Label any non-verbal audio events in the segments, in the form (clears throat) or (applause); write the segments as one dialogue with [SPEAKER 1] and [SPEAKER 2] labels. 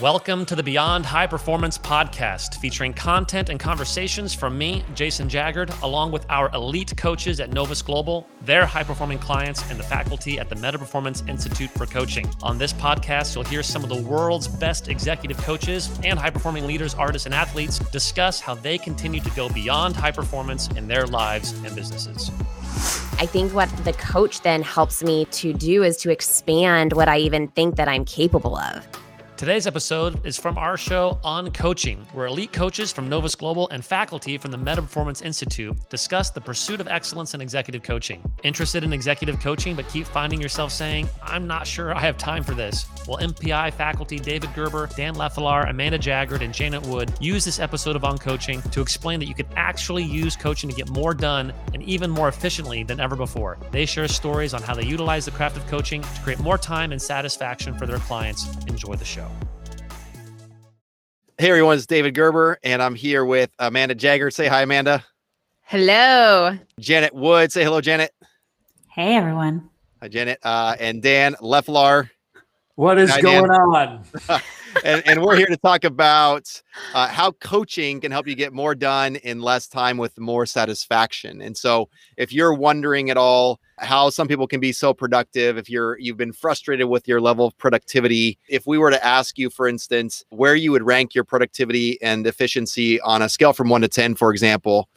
[SPEAKER 1] Welcome to the Beyond High Performance podcast, featuring content and conversations from me, Jason Jaggard, along with our elite coaches at Novus Global, their high performing clients, and the faculty at the Meta Performance Institute for Coaching. On this podcast, you'll hear some of the world's best executive coaches and high performing leaders, artists, and athletes discuss how they continue to go beyond high performance in their lives and businesses.
[SPEAKER 2] I think what the coach then helps me to do is to expand what I even think that I'm capable of.
[SPEAKER 1] Today's episode is from our show on coaching, where elite coaches from Novus Global and faculty from the Meta Performance Institute discuss the pursuit of excellence in executive coaching. Interested in executive coaching, but keep finding yourself saying, I'm not sure I have time for this? Well, MPI faculty David Gerber, Dan Leflar, Amanda Jaggard, and Janet Wood use this episode of On Coaching to explain that you can actually use coaching to get more done and even more efficiently than ever before. They share stories on how they utilize the craft of coaching to create more time and satisfaction for their clients. Enjoy the show.
[SPEAKER 3] Hey everyone, it's David Gerber, and I'm here with Amanda Jaggard. Say hi, Amanda.
[SPEAKER 2] Hello.
[SPEAKER 3] Janet Wood. Say hello, Janet.
[SPEAKER 4] Hey everyone.
[SPEAKER 3] Hi, Janet. Uh, and Dan Leflar.
[SPEAKER 5] What is
[SPEAKER 3] Hi,
[SPEAKER 5] going
[SPEAKER 3] Dan.
[SPEAKER 5] on? (laughs)
[SPEAKER 3] and, and we're here to talk about uh, how coaching can help you get more done in less time with more satisfaction. And so, if you're wondering at all how some people can be so productive, if you're you've been frustrated with your level of productivity, if we were to ask you, for instance, where you would rank your productivity and efficiency on a scale from one to ten, for example,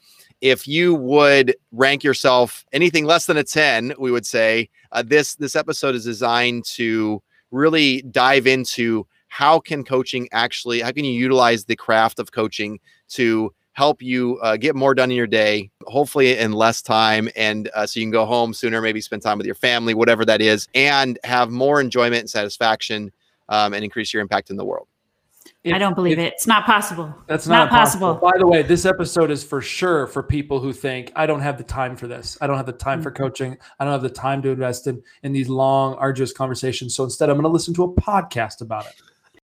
[SPEAKER 3] if you would rank yourself anything less than a 10 we would say uh, this this episode is designed to really dive into how can coaching actually how can you utilize the craft of coaching to help you uh, get more done in your day hopefully in less time and uh, so you can go home sooner maybe spend time with your family whatever that is and have more enjoyment and satisfaction um, and increase your impact in the world
[SPEAKER 4] I don't believe it. It's not possible.
[SPEAKER 5] That's
[SPEAKER 4] not
[SPEAKER 5] not,
[SPEAKER 4] possible.
[SPEAKER 5] By the way, this episode is for sure for people who think I don't have the time for this. I don't have the time for
[SPEAKER 4] Mm-hmm.
[SPEAKER 5] coaching. I don't have the time to invest in in these long, arduous conversations. So instead, I'm going to listen to a podcast about it.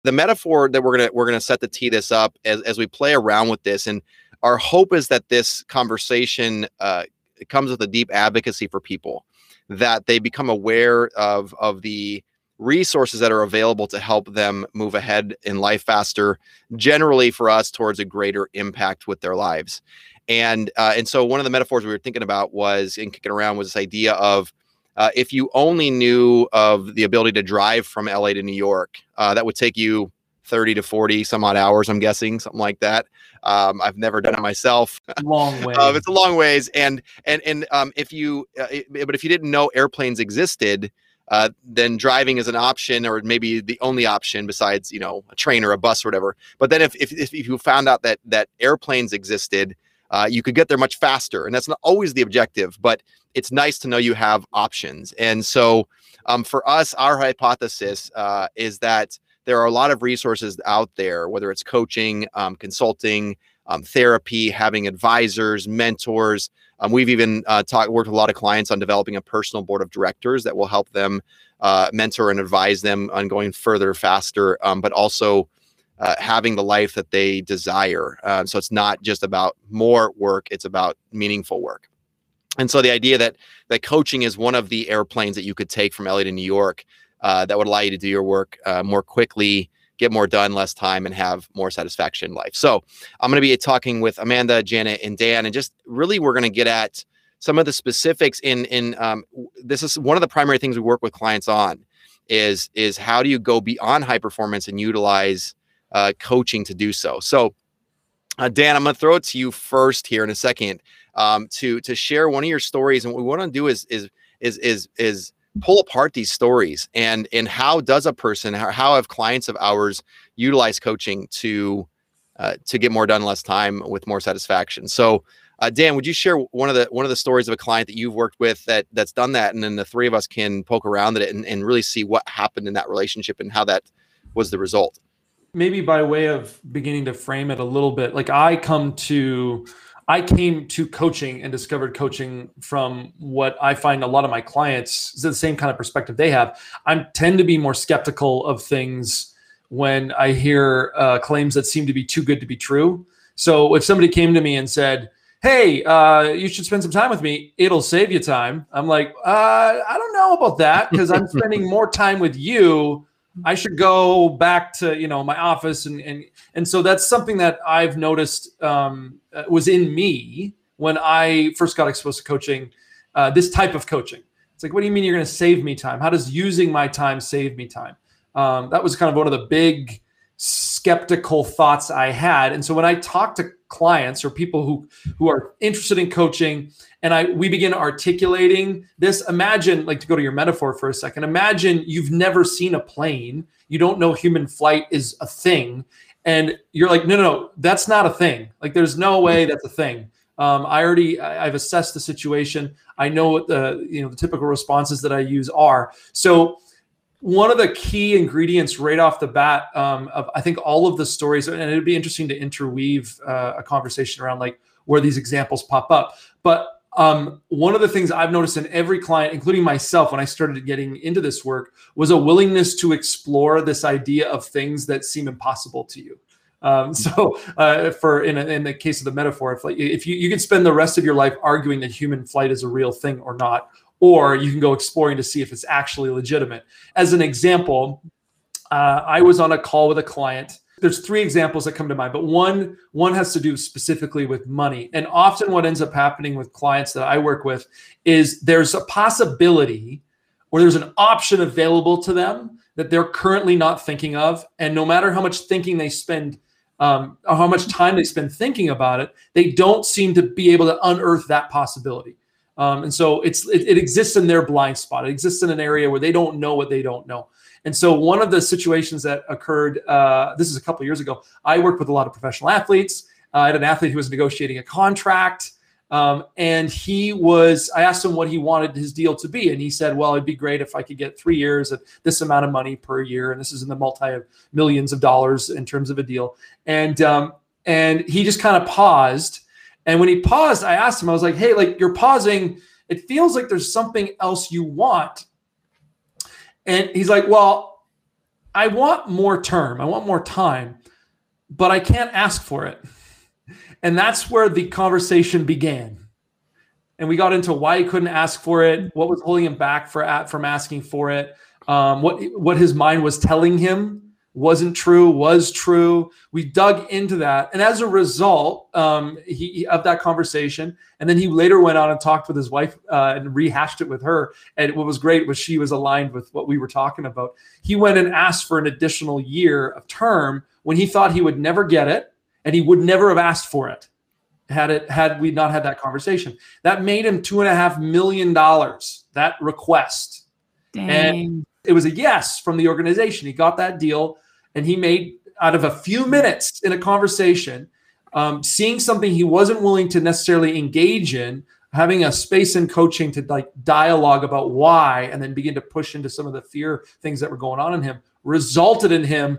[SPEAKER 3] The metaphor that we're gonna we're gonna set to tee this up as, as we play around with this and our hope is that this conversation uh, comes with a deep advocacy for people that they become aware of of the resources that are available to help them move ahead in life faster generally for us towards a greater impact with their lives. And uh, and so one of the metaphors we were thinking about was and kicking around was this idea of uh, if you only knew of the ability to drive from LA to New York, uh, that would take you 30 to 40 some odd hours, I'm guessing, something like that. Um, I've never done it myself. (laughs)
[SPEAKER 5] Long way.
[SPEAKER 3] Uh, it's a long ways. And, and, and um, if you, uh, it- but if you didn't know airplanes existed, uh, then driving is an option or maybe the only option besides, you know, a train or a bus or whatever. But then if, if, if you found out that, that airplanes existed, uh, you could get there much faster. And that's not always the objective, but it's nice to know you have options. And so um, for us, our hypothesis uh, is that there are a lot of resources out there, whether it's coaching, um, consulting, um, therapy, having advisors, mentors. Um, we've even uh, talked worked with a lot of clients on developing a personal board of directors that will help them uh, mentor and advise them on going further, faster, um, but also uh, having the life that they desire. Uh, so it's not just about more work; it's about meaningful work. And so the idea that that coaching is one of the airplanes that you could take from LA to New York uh, that would allow you to do your work uh, more quickly, get more done, less time, and have more satisfaction in life. So I'm going to be talking with Amanda, Janet, and Dan, and just really we're going to get at some of the specifics in in um, this is one of the primary things we work with clients on is is how do you go beyond high performance and utilize uh, coaching to do so. So uh, Dan, I'm going to throw it to you first here in a second um, to to share one of your stories. And what we want to do is is is is is pull apart these stories and and how does a person how, how have clients of ours utilize coaching to uh, to get more done less time with more satisfaction. So. Uh, Dan, would you share one of the one of the stories of a client that you've worked with that that's done that, and then the three of us can poke around at it and, and really see what happened in that relationship and how that was the result.
[SPEAKER 5] Maybe by way of beginning to frame it a little bit like i come to i came to coaching and discovered coaching from what i find a lot of my clients is the same kind of perspective they have. I tend to be more skeptical of things when i hear uh, claims that seem to be too good to be true. So if somebody came to me and said hey uh, you should spend some time with me. It'll save you time i'm like uh, i don't know about that because i'm (laughs) spending more time with you I should go back to you know my office and and and so that's something that I've noticed um, uh, was in me when I first got exposed to coaching, uh, this type of coaching. It's like, what do you mean you're going to save me time? How does using my time save me time? Um, that was kind of one of the big skeptical thoughts I had. And so when I talk to clients or people who who are interested in coaching and I we begin articulating this, imagine like to go to your metaphor for a second. Imagine you've never seen a plane, you don't know human flight is a thing and you're like no no no that's not a thing. Like there's no way that's a thing. Um, I already I've assessed the situation. I know what the you know the typical responses that I use are. So one of the key ingredients right off the bat um, of I think all of the stories, and it'd be interesting to interweave uh, a conversation around like where these examples pop up. But um, one of the things I've noticed in every client, including myself, when I started getting into this work, was a willingness to explore this idea of things that seem impossible to you. Um, (laughs) so, uh, for in, a, in the case of the metaphor, if like if you, you can spend the rest of your life arguing that human flight is a real thing or not, or you can go exploring to see if it's actually legitimate. As an example, uh, I was on a call with a client. There's three examples that come to mind, but one one has to do specifically with money. And often, what ends up happening with clients that I work with is there's a possibility or there's an option available to them that they're currently not thinking of, and no matter how much thinking they spend. Um, how much time they spend thinking about it, they don't seem to be able to unearth that possibility. Um, and so it's it, it, exists in their blind spot. It exists in an area where they don't know what they don't know. And so one of the situations that occurred, uh, this is a couple years ago. I worked with a lot of professional athletes. Uh, I had an athlete who was negotiating a contract, um, and he was. I asked him what he wanted his deal to be, and he said, "Well, it'd be great if I could get three years at this amount of money per year, and this is in the multi of millions of dollars in terms of a deal." And um, and he just kind of paused and when he paused, I asked him, I was like, hey, like you're pausing. It feels like there's something else you want. And he's like, well, I want more term. I want more time, but I can't ask for it. And that's where the conversation began. And we got into why he couldn't ask for it, what was holding him back for from asking for it, um, what what his mind was telling him wasn't true, was true. We dug into that, and as a result, um, he of that conversation, and then he later went on and talked with his wife uh, and rehashed it with her. And what was great was she was aligned with what we were talking about. He went and asked for an additional year of term when he thought he would never get it, and he would never have asked for it had it had we not had that conversation. That made him two and a half million dollars. That request,
[SPEAKER 4] Dang.
[SPEAKER 5] and it was a yes from the organization. He got that deal and he made out of a few minutes in a conversation, um, seeing something he wasn't willing to necessarily engage in, having a space in coaching to like dialogue about why, and then begin to push into some of the fear things that were going on in him, resulted in him.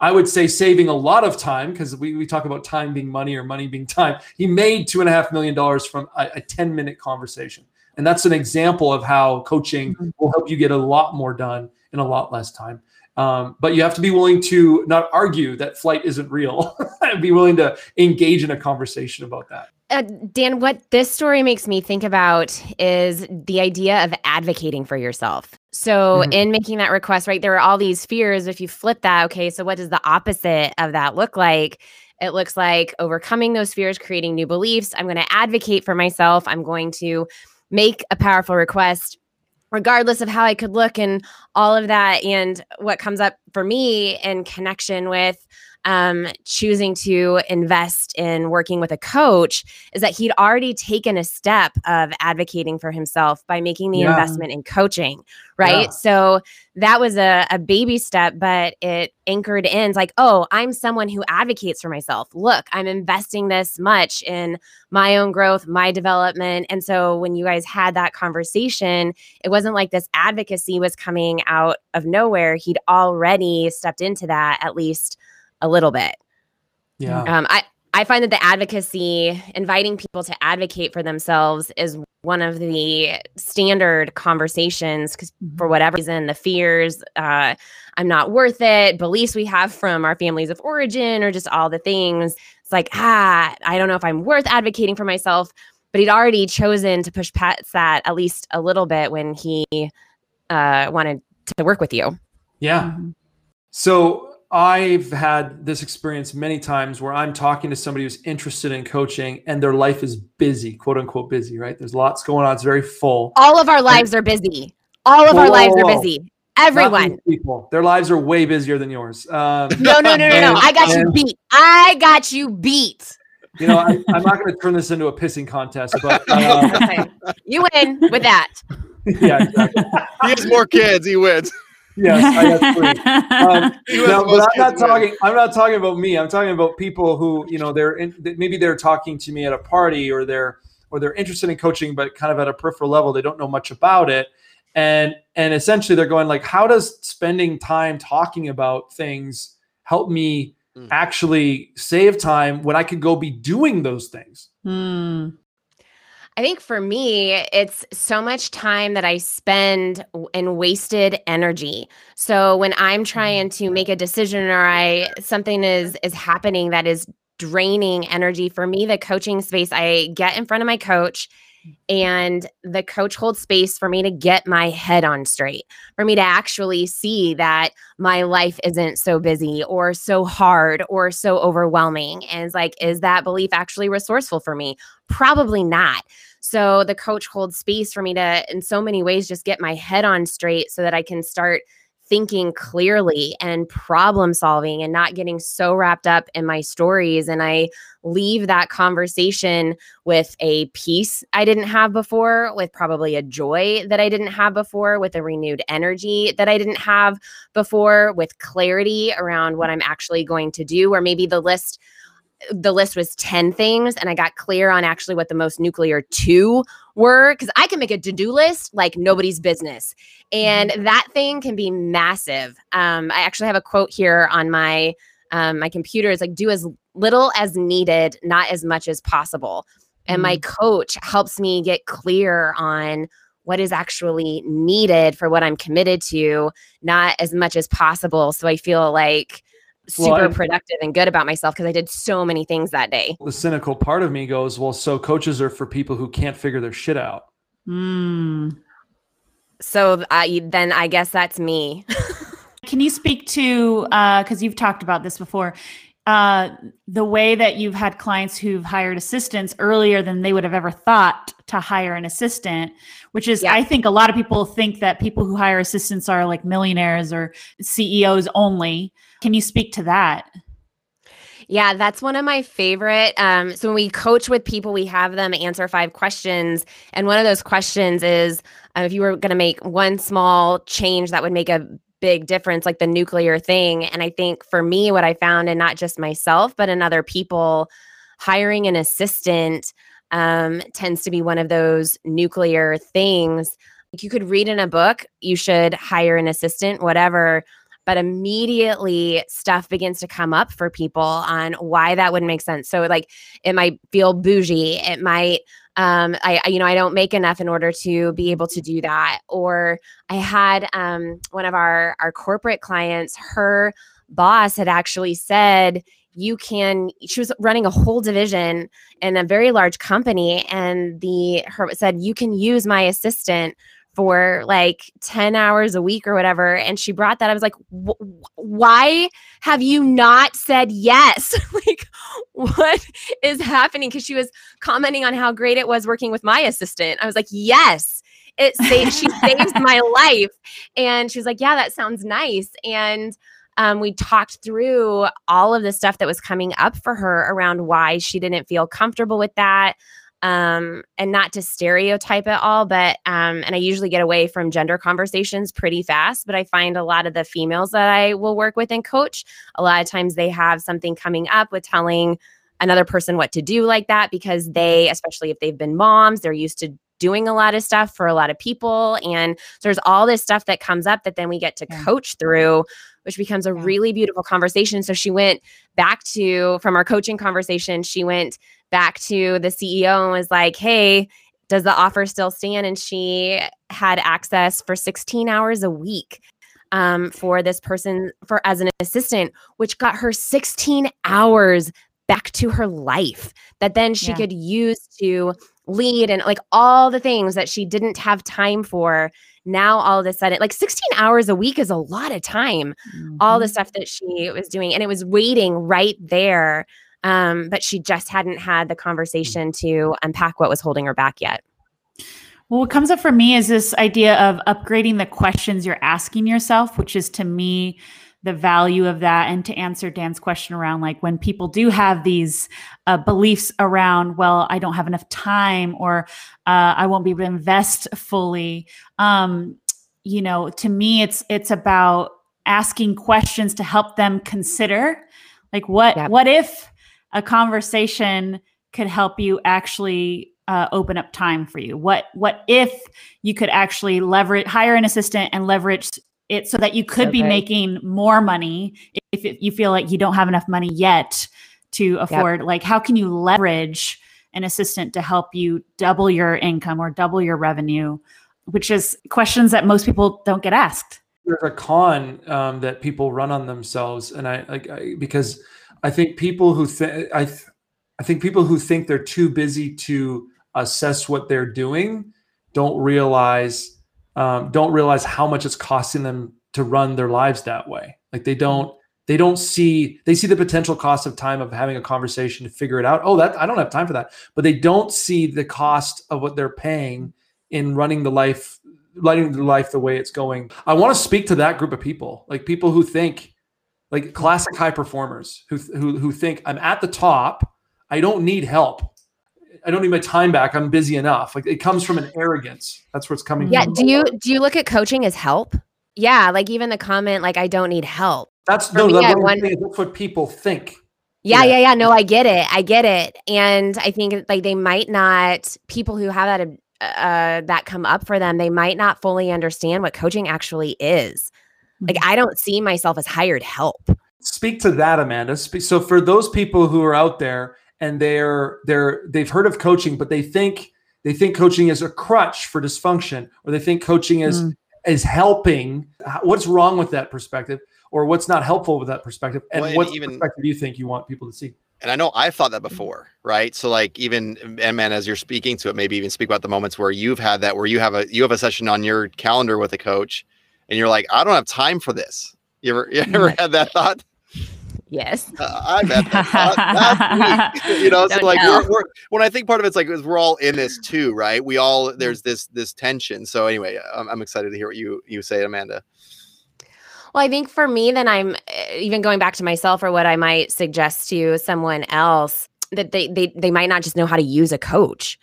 [SPEAKER 5] I would say saving a lot of time because we, we talk about time being money or money being time. He made two and a half million dollars from a, a 10 minute conversation. And that's an example of how coaching mm-hmm. will help you get a lot more done in a lot less time. Um, but you have to be willing to not argue that flight isn't real (laughs) and be willing to engage in a conversation about that.
[SPEAKER 2] Uh, Dan, what this story makes me think about is the idea of advocating for yourself. So, mm-hmm. in making that request, right, there are all these fears. If you flip that, okay, so what does the opposite of that look like? It looks like overcoming those fears, creating new beliefs. I'm going to advocate for myself. I'm going to make a powerful request regardless of how I could look and all of that. And what comes up for me in connection with um, choosing to invest in working with a coach is that he'd already taken a step of advocating for himself by making the yeah. investment in coaching, right? Yeah. So that was a, a baby step, but it anchored in like, oh, I'm someone who advocates for myself. Look, I'm investing this much in my own growth, my development. And so when you guys had that conversation, it wasn't like this advocacy was coming out of nowhere. He'd already stepped into that at least a little bit.
[SPEAKER 5] Yeah.
[SPEAKER 2] Um, I, I find that the advocacy, inviting people to advocate for themselves, is one of the standard conversations because for whatever reason, the fears, uh, I'm not worth it, beliefs we have from our families of origin, or just all the things. It's like, ah, I don't know if I'm worth advocating for myself. But he'd already chosen to push past that at least a little bit when he uh, wanted to work with you.
[SPEAKER 5] Yeah. Mm-hmm. So I've had this experience many times where I'm talking to somebody who's interested in coaching and their life is busy, quote unquote busy, right? There's lots going on. It's very full.
[SPEAKER 2] All of our lives are busy. All of
[SPEAKER 5] Whoa,
[SPEAKER 2] our lives
[SPEAKER 5] whoa,
[SPEAKER 2] are busy. Everyone.
[SPEAKER 5] people, their lives are way busier than yours. Um, (laughs)
[SPEAKER 2] No, no, no, no, no. I got you beat. I got you beat.
[SPEAKER 5] you know, I, I'm not going to turn this into a pissing contest, but (laughs) uh,
[SPEAKER 2] Okay. You win with that. (laughs)
[SPEAKER 5] yeah, exactly.
[SPEAKER 3] He has more kids. He wins.
[SPEAKER 5] Yes, I got (laughs) three. Um, no, but I'm not
[SPEAKER 3] kids win.
[SPEAKER 5] talking. I'm not talking about me. I'm talking about people who, you know, they're in, maybe they're talking to me at a party, or they're or they're interested in coaching, but kind of at a peripheral level, they don't know much about it, and and essentially they're going like, how does spending time talking about things help me
[SPEAKER 3] Mm.
[SPEAKER 5] actually save time when I could go be doing those things?
[SPEAKER 4] Hmm.
[SPEAKER 2] I think for me, it's so much time that I spend in wasted energy. So when I'm trying mm. to make a decision or I something is is happening that is draining energy for me, the coaching space, I get in front of my coach and the coach holds space for me to get my head on straight, for me to actually see that my life isn't so busy or so hard or so overwhelming. And it's like, is that belief actually resourceful for me? Probably not. So the coach holds space for me to, in so many ways, just get my head on straight so that I can start thinking clearly and problem solving and not getting so wrapped up in my stories. And I leave that conversation with a peace I didn't have before, with probably a joy that I didn't have before, with a renewed energy that I didn't have before, with clarity around what I'm actually going to do, or maybe the list the list was 10 things and I got clear on actually what the most nuclear two were because I can make a to-do list like nobody's business. And that thing can be massive. Um, I actually have a quote here on my um, my computer. It's like do as little as needed, not as much as possible. And my coach helps me get clear on what is actually needed for what I'm committed to, not as much as possible. So I feel like
[SPEAKER 5] Well,
[SPEAKER 2] super
[SPEAKER 5] I-
[SPEAKER 2] productive and good about myself because I did so many things that day.
[SPEAKER 5] The cynical part of me goes, well, so coaches are for people who can't figure their shit out.
[SPEAKER 4] Hmm.
[SPEAKER 2] So I then I guess that's me. (laughs)
[SPEAKER 4] Can you speak to because you've talked about this before? Uh, the way that you've had clients who've hired assistants earlier than they would have ever thought to hire an assistant, which is,
[SPEAKER 2] Yeah.
[SPEAKER 4] I think a lot of people think that people who hire assistants are like millionaires or CEOs only. Can you speak to that?
[SPEAKER 2] Yeah, that's one of my favorite. Um, so when we coach with people, we have them answer five questions, and one of those questions is uh, if you were going to make one small change that would make a big difference, like the nuclear thing. And I think for me, what I found, and not just myself, but in other people, hiring an assistant um, tends to be one of those nuclear things. Like you could read in a book, you should hire an assistant, whatever but immediately stuff begins to come up for people on why that wouldn't make sense. So like it might feel bougie, it might um I you know I don't make enough in order to be able to do that or I had um one of our our corporate clients her boss had actually said you can she was running a whole division in a very large company and the her said you can use my assistant for like 10 hours a week or whatever and she brought that i was like "Wh- wh- why have you not said yes? (laughs) Like what is happening? Because she was commenting on how great it was working with my assistant. I was like yes it saves she saves my (laughs) life. And she was like yeah that sounds nice. And um, we talked through all of the stuff that was coming up for her around why she didn't feel comfortable with that um, and not to stereotype at all, but um, and I usually get away from gender conversations pretty fast. But I find a lot of the females that I will work with and coach, a lot of times they have something coming up with telling another person what to do like that because they, especially if they've been moms, they're used to doing a lot of stuff for a lot of people. And so there's all this stuff that comes up that then we get to
[SPEAKER 4] Yeah.
[SPEAKER 2] coach through, which becomes a really beautiful conversation. So she went back to, from our coaching conversation, she went back to the CEO and was like, hey, does the offer still stand? And she had access for 16 hours a week um, for this person for as an assistant, which got her 16 hours back to her life that then she
[SPEAKER 4] Yeah.
[SPEAKER 2] could use to lead and like all the things that she didn't have time for now all of a sudden, like 16 hours a week is a lot of time. All the
[SPEAKER 4] Mhm.
[SPEAKER 2] stuff that she was doing, and it was waiting right there. Um, but she just hadn't had the conversation to unpack what was holding her back yet.
[SPEAKER 4] Well, what comes up for me is this idea of upgrading the questions you're asking yourself, which is to me the value of that. And to answer Dan's question around like when people do have these uh, beliefs around, well, I don't have enough time or uh, I won't be able to invest fully. Um, you know, to me, it's it's about asking questions to help them consider, like what
[SPEAKER 2] Yep.
[SPEAKER 4] what if a conversation could help you actually uh, open up time for you? What what if you could actually leverage hire an assistant and leverage it so that you could be making more money if, you feel like you don't have enough money yet to afford like how can you leverage an assistant to help you double your income or double your revenue which is questions that most people don't get asked.
[SPEAKER 5] There's a con um, that people run on themselves, and I like I, because I think people who think I th- I think people who think they're too busy to assess what they're doing don't realize um, don't realize how much it's costing them to run their lives that way. Like they don't they don't see they see the potential cost of time of having a conversation to figure it out. Oh, that I don't have time for that, but they don't see the cost of what they're paying in running the life letting the life the way it's going. I want to speak to that group of people, like people who think, like classic high performers who who who think I'm at the top. I don't need help. I don't need my time back. I'm busy enough. Like it comes from an arrogance. That's where it's coming
[SPEAKER 2] Yeah.
[SPEAKER 5] from.
[SPEAKER 2] Do you do you look at coaching as help? Yeah. Like even the comment, like I don't need help.
[SPEAKER 5] That's
[SPEAKER 2] for
[SPEAKER 5] no.
[SPEAKER 2] me,
[SPEAKER 5] That's,
[SPEAKER 2] I
[SPEAKER 5] what I'm
[SPEAKER 2] want-
[SPEAKER 5] saying is that's what people think.
[SPEAKER 2] Yeah,
[SPEAKER 5] Yeah.
[SPEAKER 2] yeah, yeah. No, I get it. I get it. And I think like they might not people who have that uh that come up for them, they might not fully understand what coaching actually is. Like I don't see myself as hired help.
[SPEAKER 5] speak to that amanda so for those people who are out there and they're they're they've heard of coaching but they think they think coaching is a crutch for dysfunction or they think coaching is
[SPEAKER 4] Mm.
[SPEAKER 5] is helping what's wrong with that perspective or what's not helpful with that perspective and
[SPEAKER 3] Well, and
[SPEAKER 5] what
[SPEAKER 3] even-
[SPEAKER 5] perspective do you think you want people to see
[SPEAKER 3] and I know I've thought that before, right? So like even and man, as you're speaking to it, maybe even speak about the moments where you've had that, where you have a you have a session on your calendar with a coach, and you're like, I don't have time for this. You ever you (laughs) ever had that thought?
[SPEAKER 2] Yes.
[SPEAKER 3] Uh, I've had that. You know, so like
[SPEAKER 2] tell.
[SPEAKER 3] we're, we're when I think part of it's like is we're all in this (laughs) too, right? We all there's this this tension. So anyway, I'm, I'm excited to hear what you you say, Amanda.
[SPEAKER 2] Well, I think for me, then I'm uh, even going back to myself or what I might suggest to someone else that they they they might not just know how to use a coach.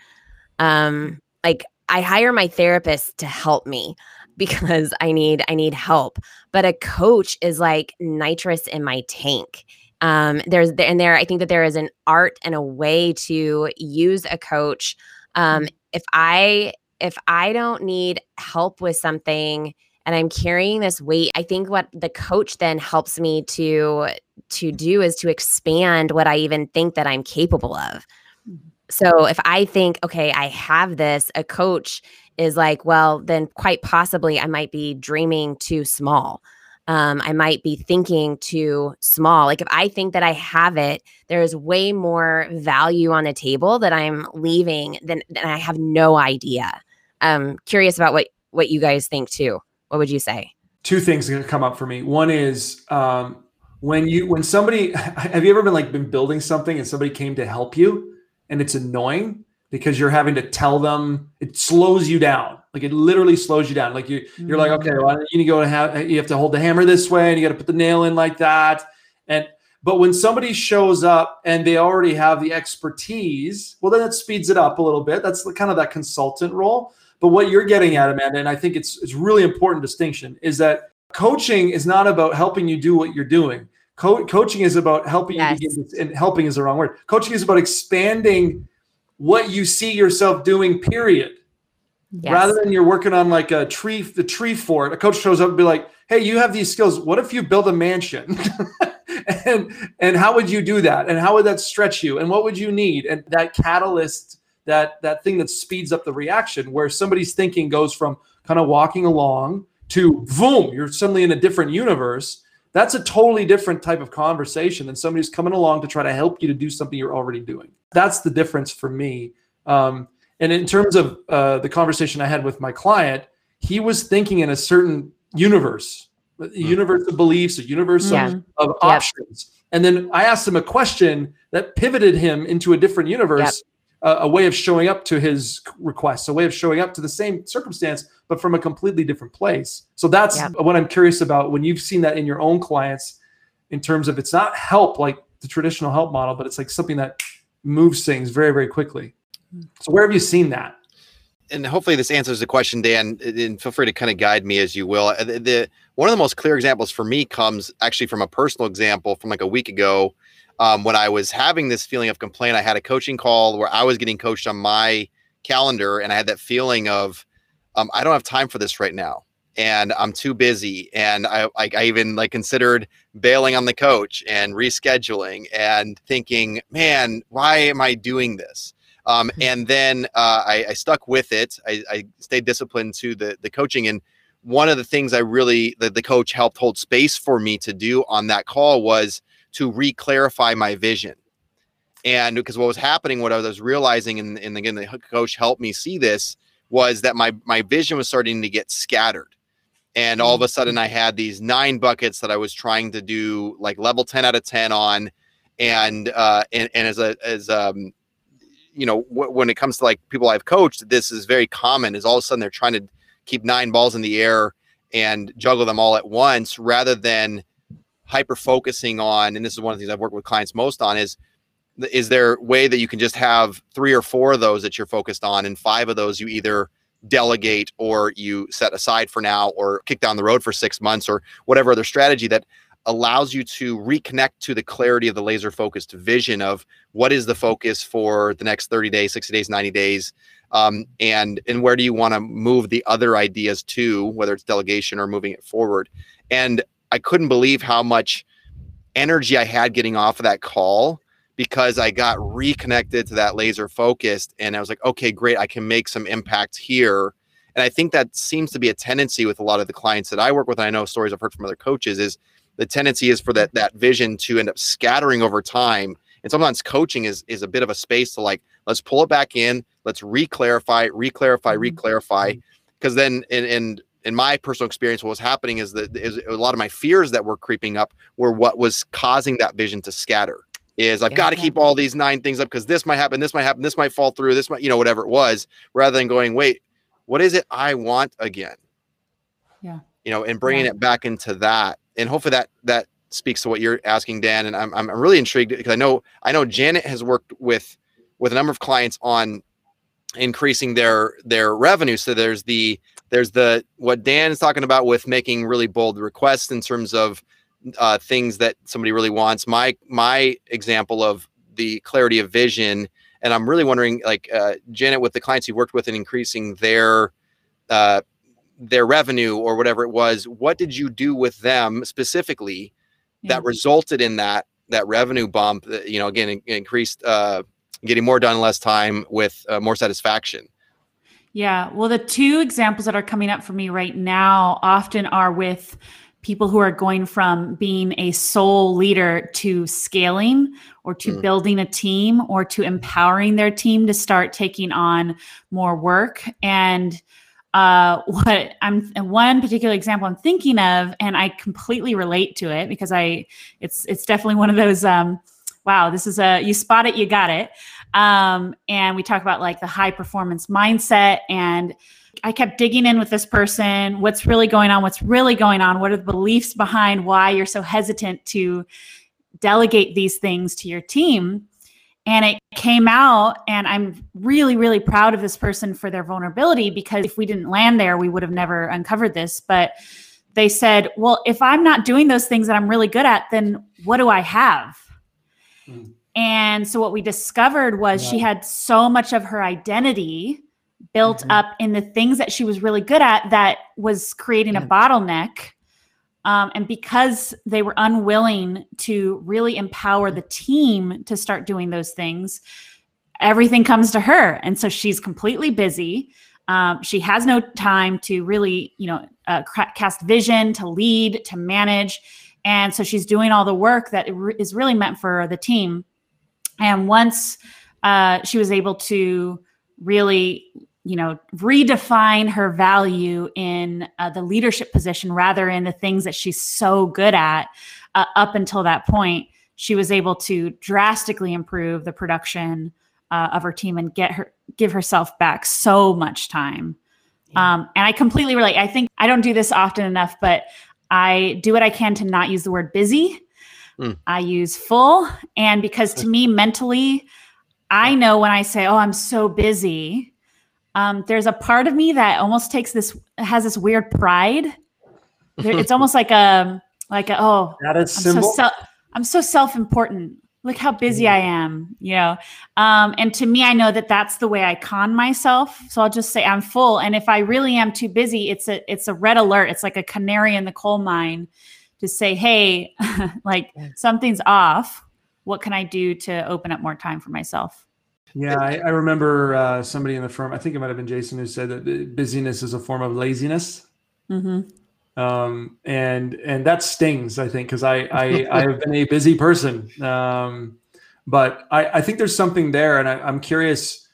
[SPEAKER 2] Um, like I hire my therapist to help me because I need I need help, but a coach is like nitrous in my tank. Um, there's and there I think that there is an art and a way to use a coach. Um, if I if I don't need help with something and I'm carrying this weight, I think what the coach then helps me to to do is to expand what I even think that I'm capable of. So if I think, okay, I have this, a coach is like, well, then quite possibly I might be dreaming too small. Um, I might be thinking too small. Like if I think that I have it, there's way more value on the table that I'm leaving than, than I have no idea. Um, curious about what what you guys think too. What would you say?
[SPEAKER 5] two things that come up for me one is um, when you when somebody (laughs) have you ever been like been building something and somebody came to help you and it's annoying because you're having to tell them it slows you down like it literally slows you down like you you're like mm-hmm. okay well you need to go and have you have to hold the hammer this way and you got to put the nail in like that and but when somebody shows up and they already have the expertise well then it speeds it up a little bit that's the, kind of that consultant role but what you're getting at, Amanda, and I think it's it's really important distinction is that coaching is not about helping you do what you're doing. Co- coaching is about helping
[SPEAKER 2] Yes.
[SPEAKER 5] you begin to, and helping is the wrong word. Coaching is about expanding what you see yourself doing. Period.
[SPEAKER 2] Yes.
[SPEAKER 5] Rather than you're working on like a tree, the tree fort. A coach shows up and be like, "Hey, you have these skills. What if you build a mansion?" (laughs) and and how would you do that? And how would that stretch you? And what would you need? And that catalyst that that thing that speeds up the reaction where somebody's thinking goes from kind of walking along to boom you're suddenly in a different universe that's a totally different type of conversation than somebody who's coming along to try to help you to do something you're already doing that's the difference for me um, and in terms of uh, the conversation i had with my client he was thinking in a certain universe, a
[SPEAKER 3] Hmm.
[SPEAKER 5] universe of beliefs, a universe
[SPEAKER 2] Yeah.
[SPEAKER 5] of, of options. And then I asked him a question that pivoted him into a different universe, a, a way of showing up to his requests, a way of showing up to the same circumstance, but from a completely different place. So that's
[SPEAKER 2] Yep.
[SPEAKER 5] what I'm curious about when you've seen that in your own clients, in terms of it's not help like the traditional help model, but it's like something that moves things very, very quickly. So where have you seen that?
[SPEAKER 3] and hopefully this answers the question, Dan. And feel free to kind of guide me as you will. Uh, The, the one of the most clear examples for me comes actually from a personal example from like a week ago, um, when I was having this feeling of complaint. I had a coaching call where I was getting coached on my calendar, and I had that feeling of, um, I don't have time for this right now, and I'm too busy. And I, I, I even like considered bailing on the coach and rescheduling and thinking, man, why am I doing this? Um, and then uh, I, I stuck with it. I, I stayed disciplined to the the coaching. And one of the things I really that the coach helped hold space for me to do on that call was to re-clarify my vision. And because what was happening, what I was realizing, and, and again, the coach helped me see this was that my my vision was starting to get scattered. And all of a sudden, I had these nine buckets that I was trying to do like level 10 out of 10 on. And uh, and, and as a as um you know, w- when it comes to like people I've coached, this is very common. Is all of a sudden they're trying to keep nine balls in the air and juggle them all at once, rather than hyper focusing on. And this is one of the things I've worked with clients most on is is there a way that you can just have three or four of those that you're focused on, and five of those you either delegate or you set aside for now, or kick down the road for six months, or whatever other strategy that allows you to reconnect to the clarity of the laser focused vision of what is the focus for the next 30 days 60 days 90 days um, and and where do you want to move the other ideas to whether it's delegation or moving it forward and i couldn't believe how much energy i had getting off of that call because i got reconnected to that laser focused and i was like okay great i can make some impact here. And i think that seems to be a tendency with a lot of the clients that i work with. And i know stories i've heard from other coaches is the tendency is for that that vision to end up scattering over time. And sometimes coaching is is a bit of a space to like let's pull it back in let's re-clarify re-clarify mm-hmm. re-clarify. Mm-hmm. Because then and in in my personal experience what was happening is that is a lot of my fears that were creeping up were what was causing that vision to scatter is i've
[SPEAKER 2] Yeah.
[SPEAKER 3] got to keep all these nine things up because this might happen this might happen this might fall through this might you know whatever it was rather than going wait what is it i want again
[SPEAKER 4] Yeah.
[SPEAKER 3] you know and bringing
[SPEAKER 4] Yeah.
[SPEAKER 3] it back into that and hopefully that that speaks to what you're asking dan and i'm, I'm really intrigued because i know i know janet has worked with with a number of clients on increasing their their revenue so there's the there's the what dan is talking about with making really bold requests in terms of uh, things that somebody really wants my my example of the clarity of vision and i'm really wondering like uh, janet with the clients you worked with in increasing their uh, their revenue or whatever it was what did you do with them specifically
[SPEAKER 4] Yeah.
[SPEAKER 3] that resulted in that that revenue bump that, you know again in- increased uh getting more done in less time with uh, more satisfaction
[SPEAKER 4] Yeah. Well, the two examples that are coming up for me right now often are with people who are going from being a sole leader to scaling or to
[SPEAKER 3] Mm.
[SPEAKER 4] building a team or to empowering their team to start taking on more work. And uh, (laughs) what I'm one particular example I'm thinking of, and I completely relate to it because I it's it's definitely one of those um, wow, this is a you spot it, you got it. Um, and we talk about like the high performance mindset and I kept digging in with this person. What's really going on? What's really going on? What are the beliefs behind why you're so hesitant to delegate these things to your team? And it came out, and I'm really, really proud of this person for their vulnerability because if we didn't land there, we would have never uncovered this. But they said, Well, if I'm not doing those things that I'm really good at, then what do I have?
[SPEAKER 5] Mm.
[SPEAKER 4] And so what we discovered was she had so much of her identity built
[SPEAKER 5] Mhm.
[SPEAKER 4] up in the things that she was really good at that was creating a bottleneck. Um, and because they were unwilling to really empower the team to start doing those things, everything comes to her. And so she's completely busy. Um, she has no time to really, you know, uh, cast vision, to lead, to manage. And so she's doing all the work that is really meant for the team. And once uh, she was able to really you know redefine her value in uh, the leadership position rather in the things that she's so good at uh, up until that point she was able to drastically improve the production uh, of her team and get her give herself back so much time. Yeah. um, and i completely relate. I think i don't do this often enough but i do what i can to not use the word busy mm. i use full and because to me mentally i know when i say oh i'm so busy um, there's a part of me that almost takes this has this weird pride. it's (laughs) almost like a like a, oh
[SPEAKER 5] that is
[SPEAKER 4] I'm
[SPEAKER 5] symbol.
[SPEAKER 4] So I'm so self-important. Look how busy I am, you know. Um, and to me, I know that that's the way I con myself. So I'll just say I'm full. And if I really am too busy, it's a it's a red alert. It's like a canary in the coal mine to say, hey, (laughs) like something's off. What can I do to open up more time for myself?
[SPEAKER 5] Yeah, I, I remember uh, somebody in the firm. I think it might have been Jason who said that busyness is a form of laziness. Mm-hmm. Um, and and that stings, I think, because I, I I have been a busy person. Um, but I, I think there's something there, and I, I'm curious.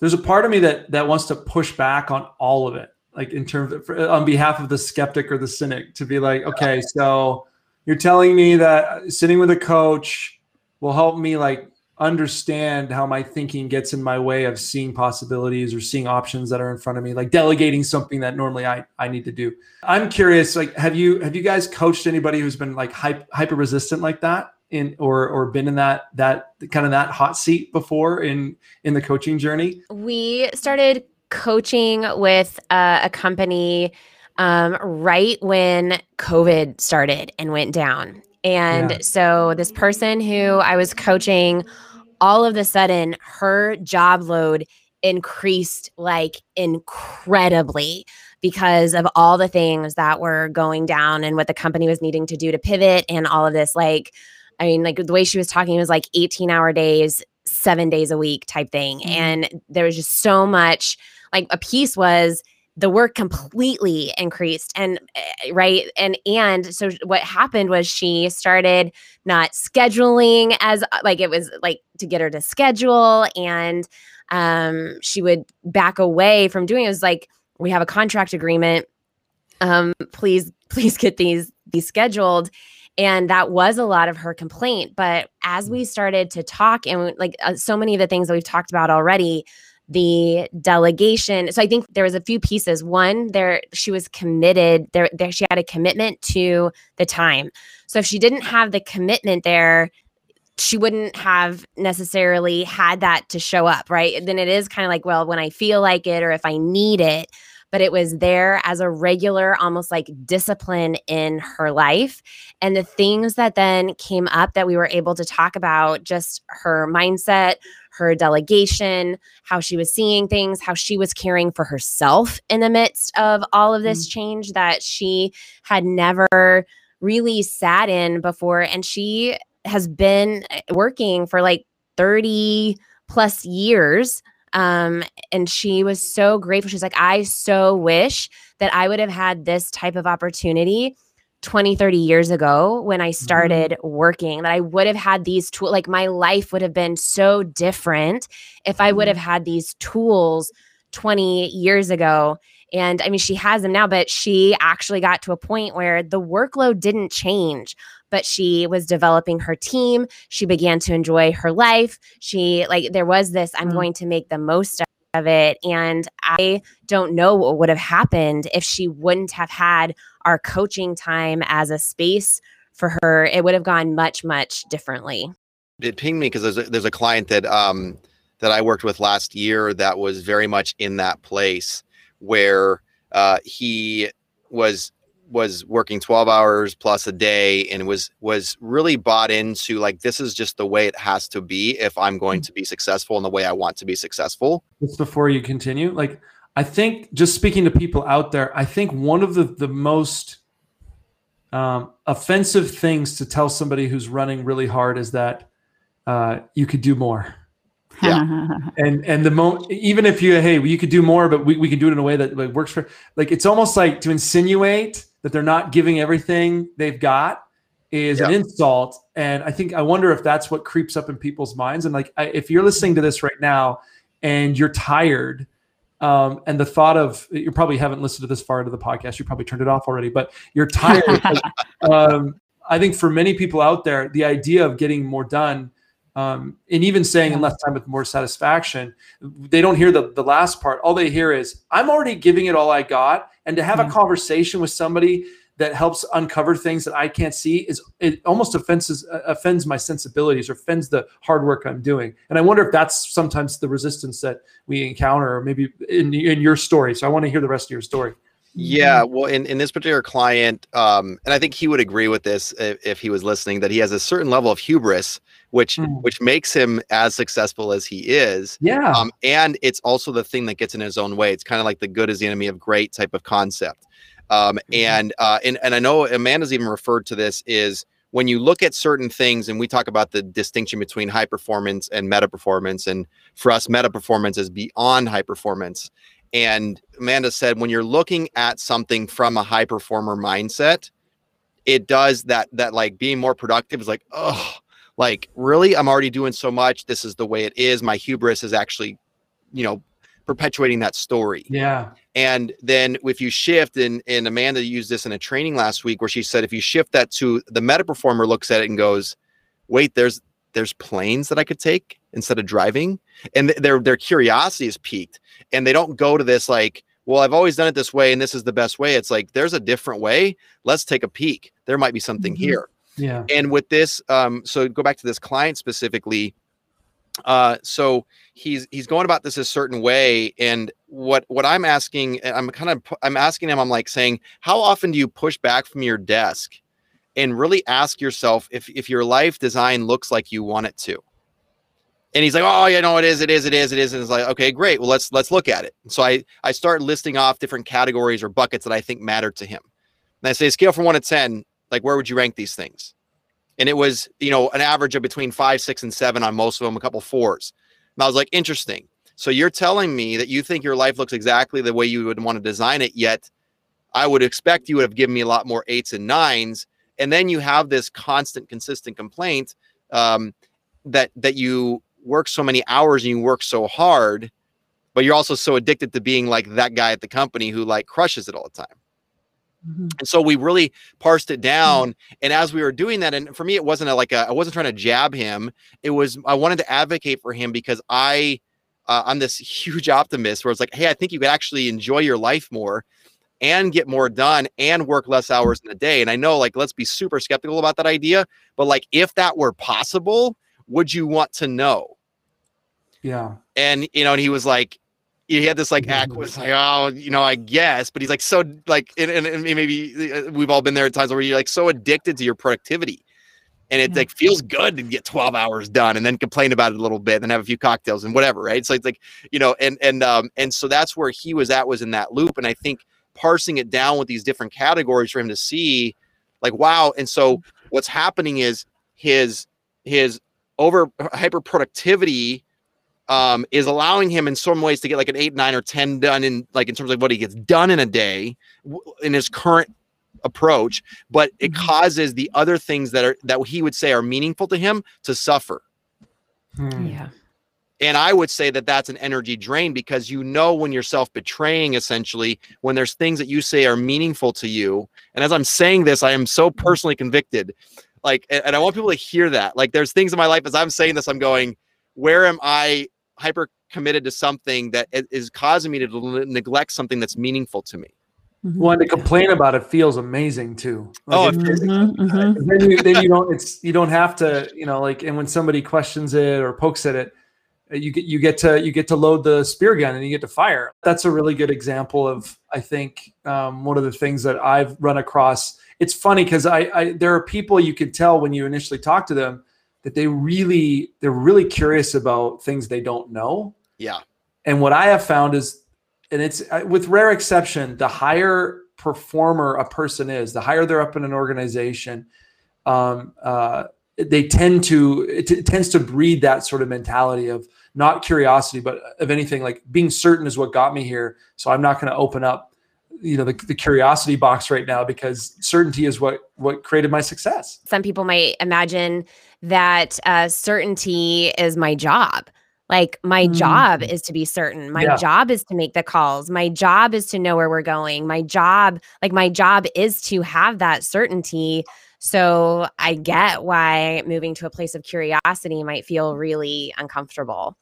[SPEAKER 5] There's a part of me that that wants to push back on all of it, like in terms of on behalf of the skeptic or the cynic, to be like, okay, so you're telling me that sitting with a coach will help me like understand how my thinking gets in my way of seeing possibilities or seeing options that are in front of me like delegating something that normally i i need to do. I'm curious like have you have you guys coached anybody who's been like hyper resistant like that in or or been in that that kind of that hot seat before in in the coaching journey?
[SPEAKER 2] We started coaching with uh, a company um, right when covid started and went down and yeah. so this person who I was coaching all of a sudden her job load increased like incredibly because of all the things that were going down and what the company was needing to do to pivot and all of this like i mean like the way she was talking was like 18 hour days 7 days a week type thing. Mm-hmm. and there was just so much like a piece was the work completely increased and eh, right? And and so what happened was she started not scheduling as uh, like it was like to get her to schedule and um she would back away from doing it, it was like we have a contract agreement. Um please (laughs) please get these these scheduled and that was a lot of her complaint but as we started to talk and like uh, so many of the things that we've talked about already the delegation. So I think there was a few pieces. One, there she was committed. There, there she had a commitment to the time. So if she didn't have the commitment there, she wouldn't have necessarily had that to show up, right? Then it is kind of like, well, when I feel like it or if I need it, but it was there as a regular, almost like discipline in her life. And the things that then came up that we were able to talk about, just her mindset, her delegation, how she was seeing things, how she was caring for herself in the midst of all of this mm-hmm. change that she had never really sat in before. And she has been eh, working for like 30 plus years. Um, and she was so grateful. She's like, I so wish that I would have had this type of opportunity 20 30 years ago when i mm-hmm. started mm-hmm. working that i would have had these tools like my life would have been so different if i would have mm-hmm. had these tools 20 years ago and i mean she has them now but she actually got to a point where the workload didn't change but she was developing her team she began to enjoy her life she like there was this i'm mm-hmm. going to make the most of it and i don't know what would have happened if she wouldn't have had our coaching time as a space for her, it would have gone much, much differently.
[SPEAKER 3] It pinged me because there's a, there's a client that um, that I worked with last year that was very much in that place where uh, he was was working 12 hours plus a day and was was really bought into like this is just the way it has to be if I'm going to be successful in the way I want to be successful.
[SPEAKER 5] Just before you continue, like I think just speaking to people out there, I think one of the the most um, offensive things to tell somebody who's running really hard is that uh, you could do more.
[SPEAKER 3] Yeah. (laughs)
[SPEAKER 5] and and the moment even if you hey you could do more, but we, we can do it in a way that like, works for like it's almost like to insinuate that they're not giving everything they've got is an insult. And I think I wonder if that's what creeps up in people's minds. And like I, if you're listening to this right now and you're tired Um, and the thought of you probably haven't listened to this far into the podcast. You probably turned it off already, but you're tired. (laughs) um, I think for many people out there, the idea of getting more done um, and even saying in less time with more satisfaction, they don't hear the, the last part. All they hear is, I'm already giving it all I got. And to have a conversation with somebody that helps uncover things that I can't see is it almost offends uh, offends my sensibilities or offends the hard work I'm doing. And I wonder if that's sometimes the resistance that we encounter, or maybe in in your story. So I want to hear the rest of your story.
[SPEAKER 3] Yeah, well, in, in this particular client, um, and I think he would agree with this if, if, he was listening, that he has a certain level of hubris, which mm. which makes him as successful as he is.
[SPEAKER 5] Yeah,
[SPEAKER 3] um, and it's also the thing that gets in his own way. It's kind of like the good is the enemy of great type of concept. Um, mm-hmm. and uh, and and I know Amanda's even referred to this is when you look at certain things, and we talk about the distinction between high performance and meta performance, and for us, meta performance is beyond high performance. And Amanda said, when you're looking at something from a high performer mindset, it does that that like being more productive is like, oh, like really, I'm already doing so much. This is the way it is. My hubris is actually, you know, perpetuating that story.
[SPEAKER 5] Yeah.
[SPEAKER 3] And then if you shift, and, and Amanda used this in a training last week where she said, if you shift that to the meta performer looks at it and goes, wait, there's there's planes that I could take instead of driving. And th- their their curiosity is piqued. And they don't go to this like, well, I've always done it this way and this is the best way. It's like there's a different way. Let's take a peek. There might be something mm-hmm. here.
[SPEAKER 5] Yeah.
[SPEAKER 3] And with this, um, so go back to this client specifically. Uh, so he's he's going about this a certain way and what what i'm asking i'm kind of i'm asking him i'm like saying how often do you push back from your desk and really ask yourself if if your life design looks like you want it to and he's like oh yeah no it is it is it is it is and it's like okay great well let's let's look at it so i i start listing off different categories or buckets that i think matter to him and i say scale from 1 to 10 like where would you rank these things and it was you know an average of between five six and seven on most of them a couple fours and I was like, interesting. So you're telling me that you think your life looks exactly the way you would want to design it, yet I would expect you would have given me a lot more eights and nines. And then you have this constant, consistent complaint um, that that you work so many hours and you work so hard, but you're also so addicted to being like that guy at the company who like crushes it all the time. Mm-hmm. And so we really parsed it down. Mm-hmm. And as we were doing that, and for me, it wasn't a, like a, I wasn't trying to jab him. It was, I wanted to advocate for him because I, uh, I'm this (laughs) huge optimist where it's like, hey, I think you could actually enjoy your life more and get more done and work less hours in a day. And I know, like, let's be super skeptical about that idea. But like, if that were possible, would you want to know?
[SPEAKER 5] Yeah.
[SPEAKER 3] And, you know, and he was like, he had this like act was like oh you know i guess but he's like so like and, and, and, maybe uh, we've all been there at times where you're like so addicted to your productivity and it yeah. like feels good to get 12 hours done and then complain about it a little bit and have a few cocktails and whatever right? So it's like you know and and um and so that's where he was at was in that loop and i think parsing it down with these different categories for him to see like wow and so what's happening is his his over hyper productivity um, is allowing him in some ways to get like an eight, nine, or 10 done in like in terms of what he gets done in a day in his current approach, but it mm-hmm. causes the other things that are that he would say are meaningful to him to suffer.
[SPEAKER 2] Hmm. Yeah.
[SPEAKER 3] And I would say that that's an energy drain because you know when you're self betraying, essentially, when there's things that you say are meaningful to you. And as I'm saying this, I am so mm-hmm. personally convicted. Like, and I want people to hear that. Like, there's things in my life as I'm saying this, I'm going, where am I hyper committed to something that is causing me to neglect something that's meaningful to me.
[SPEAKER 5] Mm-hmm. Well, to complain about it feels amazing too.
[SPEAKER 3] Like oh, mm-hmm,
[SPEAKER 5] mm-hmm. Then, you, then you don't. It's you don't have to. You know, like and when somebody questions it or pokes at it, uh, you get you get to you get to load the spear gun and you get to fire. That's a really good example of I think um, one of the things that I've run across. It's funny because I, I there are people you can tell when you initially talk to them that they really they're really curious about things they don't know.
[SPEAKER 3] Yeah.
[SPEAKER 5] And what I have found is, and it's with rare exception, the higher performer a person is, the higher they're up in an organization, um, uh, they tend to it, t- it tends to breed that sort of mentality of not curiosity, but of anything like being certain is what got me here. So I'm not going to open up, you know, the, the curiosity box right now because certainty is what what created my success.
[SPEAKER 2] Some people might imagine that uh, certainty is my job. Like my job
[SPEAKER 4] Mhm.
[SPEAKER 2] is to be certain. My
[SPEAKER 5] Yeah.
[SPEAKER 2] job is to make the calls. My job is to know where we're going. My job, like my job is to have that certainty. So I get why moving to a place of curiosity might feel really uncomfortable.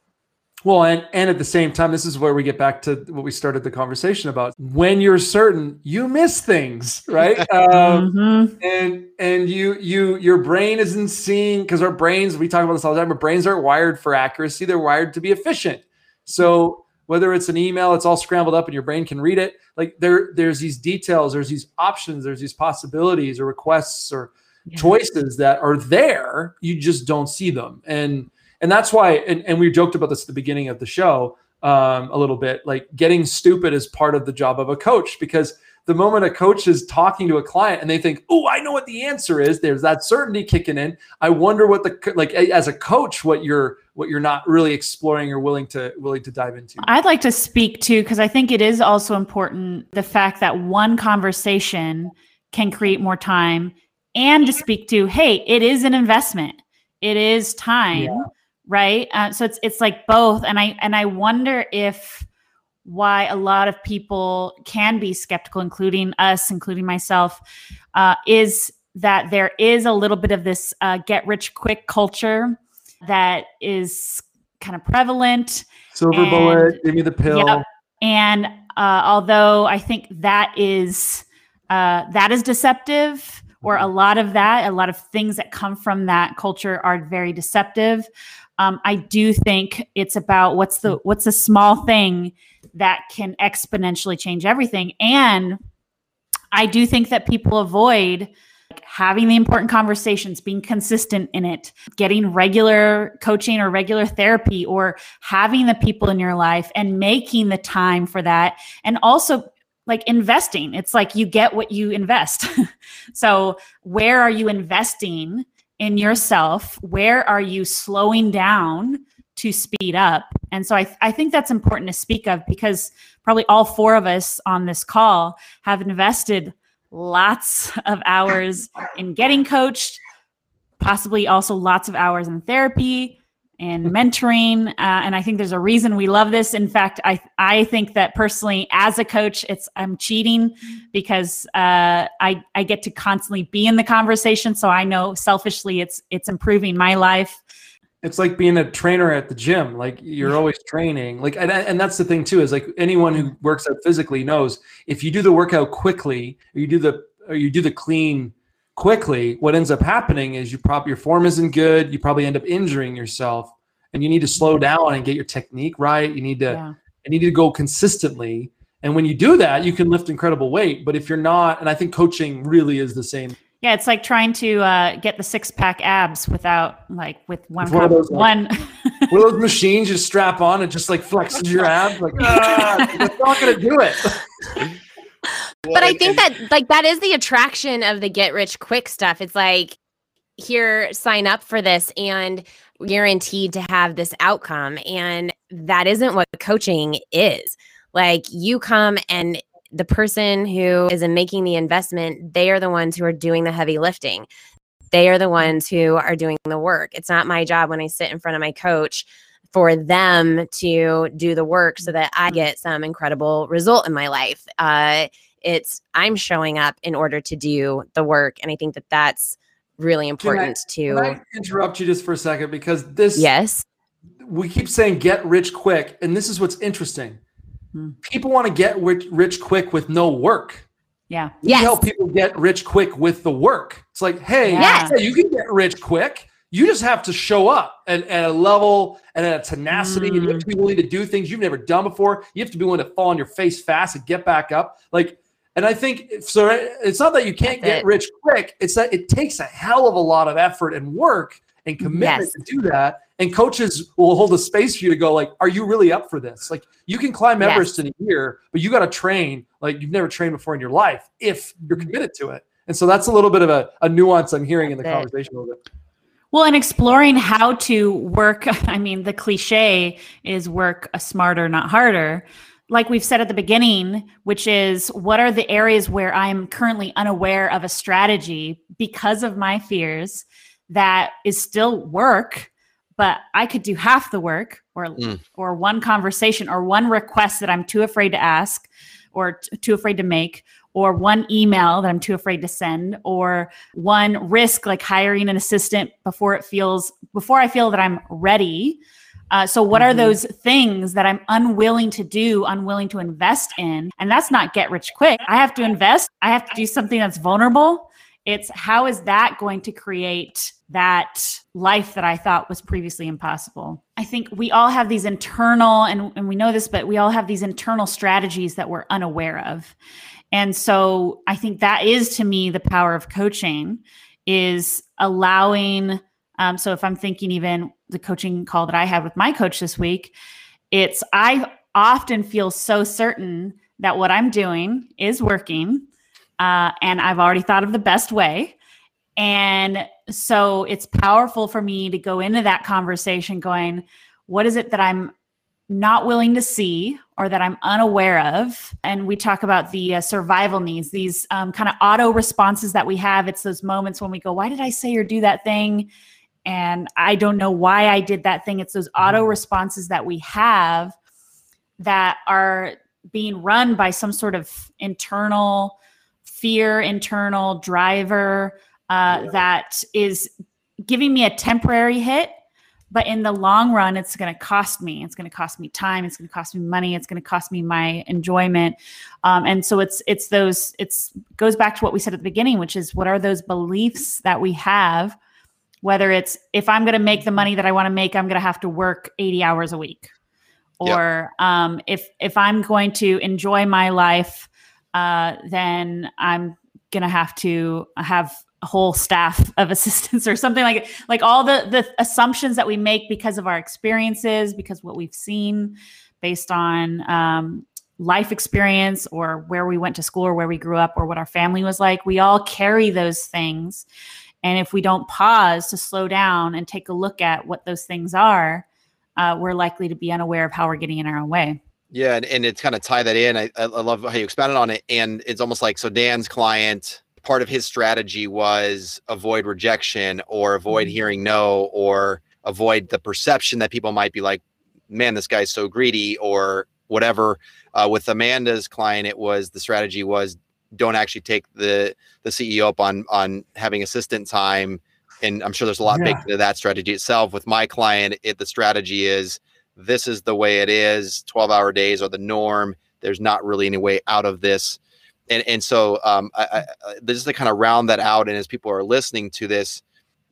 [SPEAKER 5] Well, and and at the same time, this is where we get back to what we started the conversation about. When you're certain, you miss things, right? (laughs) um,
[SPEAKER 4] Mhm.
[SPEAKER 5] and and you you your brain isn't seeing because our brains we talk about this all the time. Our brains aren't wired for accuracy; they're wired to be efficient. So whether it's an email, it's all scrambled up, and your brain can read it. Like there there's these details, there's these options, there's these possibilities or requests or
[SPEAKER 4] Yeah.
[SPEAKER 5] choices that are there you just don't see them and and that's why and, and we joked about this at the beginning of the show um, a little bit like getting stupid is part of the job of a coach because the moment a coach is talking to a client and they think oh i know what the answer is. There's that certainty kicking in. I wonder what the like as a coach what you're what you're not really exploring or willing to willing to dive into.
[SPEAKER 4] I'd like to speak to because I think it is also important the fact that one conversation can create more time and to speak to hey it is an investment. It is time
[SPEAKER 5] Yeah.
[SPEAKER 4] Right uh, so it's it's like both and I and I wonder if why a lot of people can be skeptical including us including myself uh, is that there is a little bit of this uh, get rich quick culture that is kind of prevalent
[SPEAKER 5] silver
[SPEAKER 4] and-
[SPEAKER 5] bullet give me the pill
[SPEAKER 4] Yep. And uh, although I think that is uh, that is deceptive, or a lot of that, a lot of things that come from that culture are very deceptive. Um, I do think it's about what's the what's a small thing that can exponentially change everything, and I do think that people avoid having the important conversations, being consistent in it, getting regular coaching or regular therapy, or having the people in your life and making the time for that. And also, like investing, it's like you get what you invest. (laughs) so, where are you investing in yourself? Where are you slowing down to speed up? And so, I, I think that's important to speak of because probably all four of us on this call have invested lots of hours in getting coached, possibly also lots of hours in therapy and mentoring. Uh, and I think there's a reason we love this. In fact, I I think that personally, as a coach, it's I'm cheating because uh, I I get to constantly be in the conversation. So I know selfishly, it's it's improving my life.
[SPEAKER 5] it's like being a trainer at the gym like you're always training like and, and that's the thing too is like anyone who works out physically knows if you do the workout quickly or you do the or you do the clean quickly what ends up happening is you probably your form isn't good you probably end up injuring yourself and you need to slow down and get your technique right you need to
[SPEAKER 4] Yeah.
[SPEAKER 5] you need to go consistently and when you do that you can lift incredible weight but if you're not and i think coaching really is the same
[SPEAKER 4] Yeah, it's like trying to uh, get the six pack abs without like with one
[SPEAKER 5] With one of those, like,
[SPEAKER 4] one. (laughs)
[SPEAKER 5] one of those machines you strap on and just like flexes your abs like (laughs) ah, that's not gonna do it (laughs)
[SPEAKER 2] but I think that like that is the attraction of the get rich quick stuff. It's like here sign up for this and guaranteed to have this outcome and that isn't what coaching is. Like you come and the person who is making the investment, they are the ones who are doing the heavy lifting. They are the ones who are doing the work. It's not my job when I sit in front of my coach for them to do the work so that I get some incredible result in my life. Uh, it's I'm showing up in order to do the work, and I think that that's really important
[SPEAKER 5] Can
[SPEAKER 2] to.
[SPEAKER 5] I interrupt you just for a second because this
[SPEAKER 2] Yes.
[SPEAKER 5] we keep saying get rich quick and this is what's interesting
[SPEAKER 4] Hmm.
[SPEAKER 5] people want to get rich, rich quick with no work
[SPEAKER 4] yeah.
[SPEAKER 5] we
[SPEAKER 2] Yes.
[SPEAKER 5] help people get rich quick with the work it's like hey
[SPEAKER 4] Yes.
[SPEAKER 5] hey, you can get rich quick you just have to show up at, at a level and at a tenacity and you have to be willing to do things you've never done before you have to be willing to fall on your face fast and get back up like and i think so it's not that you can't
[SPEAKER 2] That's
[SPEAKER 5] get
[SPEAKER 2] it.
[SPEAKER 5] rich quick it's that it takes a hell of a lot of effort and work and commitment
[SPEAKER 2] Yes.
[SPEAKER 5] to do that and coaches will hold a space for you to go like are you really up for this like you can climb
[SPEAKER 2] Yes.
[SPEAKER 5] everest in a year but you got to train like you've never trained before in your life if you're mm-hmm. committed to it and so that's a little bit of a, a nuance i'm hearing in the
[SPEAKER 2] it.
[SPEAKER 5] conversation a little bit
[SPEAKER 4] Well, and exploring how to work, (laughs) I mean, the cliche is work a smarter, not harder. Like we've said at the beginning, which is what are the areas where I'm currently unaware of a strategy because of my fears that is still work, but I could do half the work or
[SPEAKER 3] Mm.
[SPEAKER 4] or one conversation or one request that I'm too afraid to ask or t- too afraid to make or one email that I'm too afraid to send or one risk like hiring an assistant before it feels before I feel that I'm ready. Uh, so what are
[SPEAKER 5] Mhm.
[SPEAKER 4] those things that I'm unwilling to do, unwilling to invest in? And that's not get rich quick. I have to invest. I have to do something that's vulnerable. It's how is that going to create that life that I thought was previously impossible? I think we all have these internal, and, and we know this, but we all have these internal strategies that we're unaware of. And so I think that is to me the power of coaching is allowing. Um, so if I'm thinking even the coaching call that I had with my coach this week, it's I often feel so certain that what I'm doing is working. Uh, and I've already thought of the best way. And so it's powerful for me to go into that conversation going, what is it that I'm not willing to see or that I'm unaware of? And we talk about the uh, survival needs, these um, kind of auto responses that we have. It's those moments when we go, why did I say or do that thing? And I don't know why I did that thing. It's those auto responses that we have that are being run by some sort of internal fear, internal driver uh,
[SPEAKER 3] Yeah.
[SPEAKER 4] that is giving me a temporary hit. But in the long run, it's going to cost me. It's going to cost me time. It's going to cost me money. It's going to cost me my enjoyment. Um, and so it's it's those it's goes back to what we said at the beginning, which is what are those beliefs that we have? Whether it's if I'm going to make the money that I want to make, I'm going to have to work 80 hours a week,
[SPEAKER 3] Yep.
[SPEAKER 4] or um, if if I'm going to enjoy my life, uh, then I'm gonna have to have a whole staff of (laughs) assistants or something like it. Like all the the assumptions that we make because of our experiences, because what we've seen, based on um, life experience or where we went to school or where we grew up or what our family was like. We all carry those things, and if we don't pause to slow down and take a look at what those things are, uh, we're likely to be unaware of how we're getting in our own way.
[SPEAKER 3] Yeah, and, and it's kind of tie that in. I, I love how you expanded on it. And it's almost like so Dan's client, part of his strategy was avoid rejection or avoid
[SPEAKER 4] Mhm.
[SPEAKER 3] hearing no or avoid the perception that people might be like, man, this guy's so greedy or whatever. Uh, with Amanda's client, it was the strategy was don't actually take the the CEO up on on having assistant time. And I'm sure there's a lot
[SPEAKER 5] Yeah.
[SPEAKER 3] baked into that strategy itself. With my client, it the strategy is this is the way it is 12 hour days are the norm there's not really any way out of this and and so um I, I, this is to kind of round that out and as people are listening to this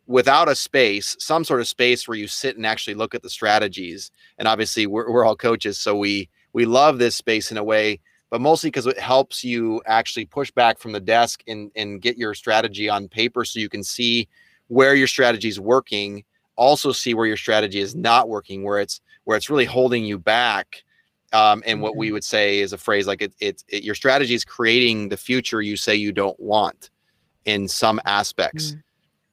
[SPEAKER 3] without a space some sort of space where you sit and actually look at the strategies and obviously we're, we're all coaches so we we love this space in a way but mostly because it helps you actually push back from the desk and and get your strategy on paper so you can see where your strategy is working also see where your strategy is not working where it's where it's really holding you back. Um, and what we would say is a phrase like it, it, it, your strategy is creating the future you say you don't want in some aspects.